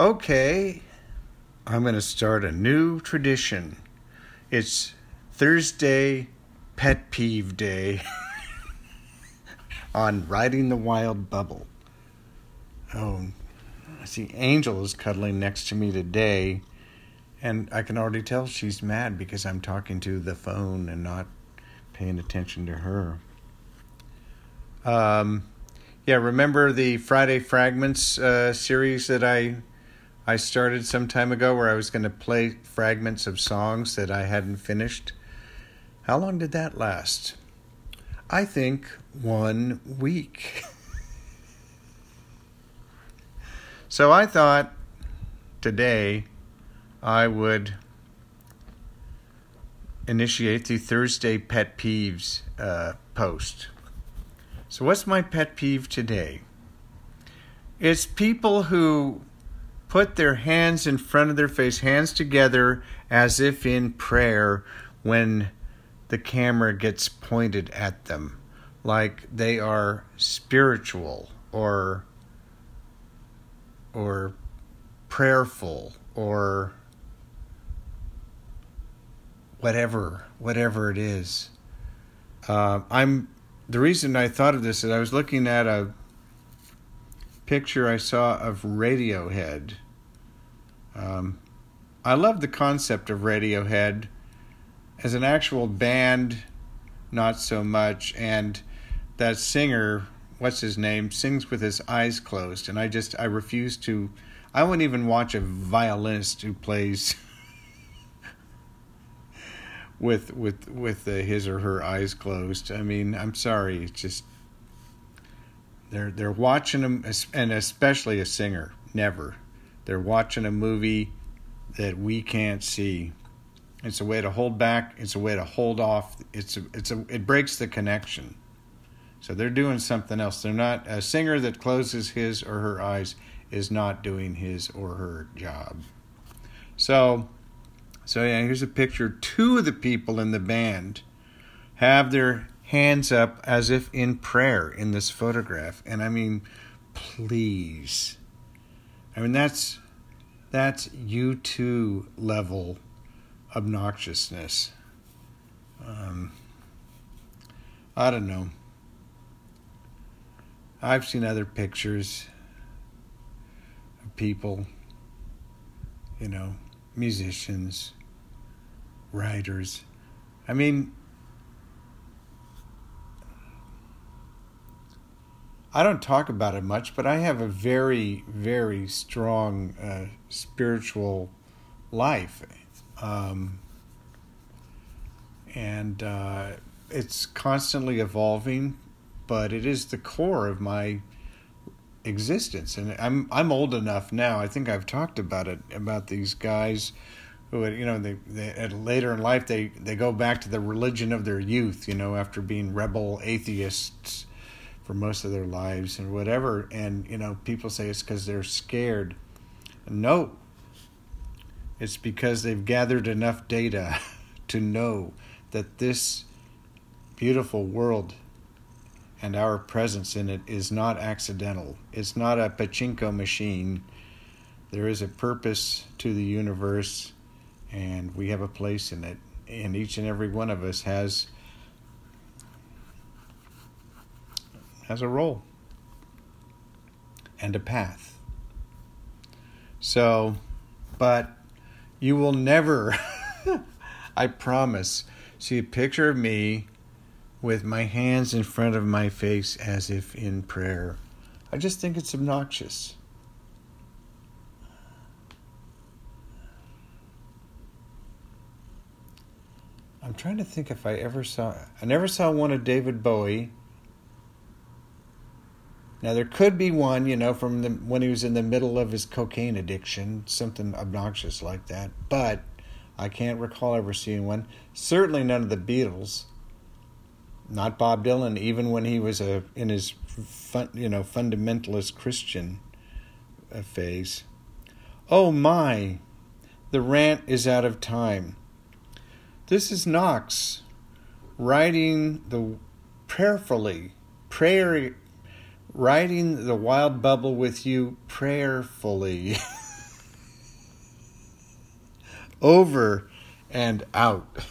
Okay, I'm going to start a new tradition. It's Thursday Pet Peeve Day on Riding the Wild Bubble. Oh, I see Angel is cuddling next to me today, and I can already tell she's mad because I'm talking to the phone and not paying attention to her. Um, yeah, remember the Friday Fragments uh, series that I I started some time ago where I was going to play fragments of songs that I hadn't finished. How long did that last? I think one week. so I thought today I would initiate the Thursday pet peeves uh, post. So, what's my pet peeve today? It's people who put their hands in front of their face, hands together as if in prayer when the camera gets pointed at them, like they are spiritual or or prayerful or whatever whatever it is. Uh, I'm the reason I thought of this is I was looking at a picture I saw of Radiohead. Um, I love the concept of Radiohead as an actual band, not so much. And that singer, what's his name, sings with his eyes closed. And I just, I refuse to, I wouldn't even watch a violinist who plays. with with with uh, his or her eyes closed. I mean, I'm sorry, it's just they're they're watching them, and especially a singer. Never, they're watching a movie that we can't see. It's a way to hold back. It's a way to hold off. It's a, it's a it breaks the connection. So they're doing something else. They're not a singer that closes his or her eyes is not doing his or her job. So, so yeah, here's a picture. Two of the people in the band have their hands up as if in prayer in this photograph. And I mean, please. I mean, that's that's U2 level obnoxiousness. Um, I don't know. I've seen other pictures of people, you know, musicians, writers. I mean, I don't talk about it much, but I have a very, very strong uh, spiritual life. Um, and uh, it's constantly evolving, but it is the core of my existence. And I'm I'm old enough now. I think I've talked about it about these guys who, you know, they, they later in life they they go back to the religion of their youth. You know, after being rebel atheists for most of their lives and whatever. And, you know, people say it's because they're scared. No, it's because they've gathered enough data to know that this beautiful world and our presence in it is not accidental. It's not a pachinko machine. There is a purpose to the universe, and we have a place in it. And each and every one of us has has a role and a path. So, but you will never, I promise, see a picture of me with my hands in front of my face as if in prayer. I just think it's obnoxious. I'm trying to think if I ever saw I never saw one of David Bowie now there could be one, you know, from the, when he was in the middle of his cocaine addiction, something obnoxious like that. But I can't recall ever seeing one. Certainly none of the Beatles. Not Bob Dylan, even when he was a in his fun, you know fundamentalist Christian phase. Oh my, the rant is out of time. This is Knox writing the prayerfully, prayer riding the wild bubble with you prayerfully. Over and out.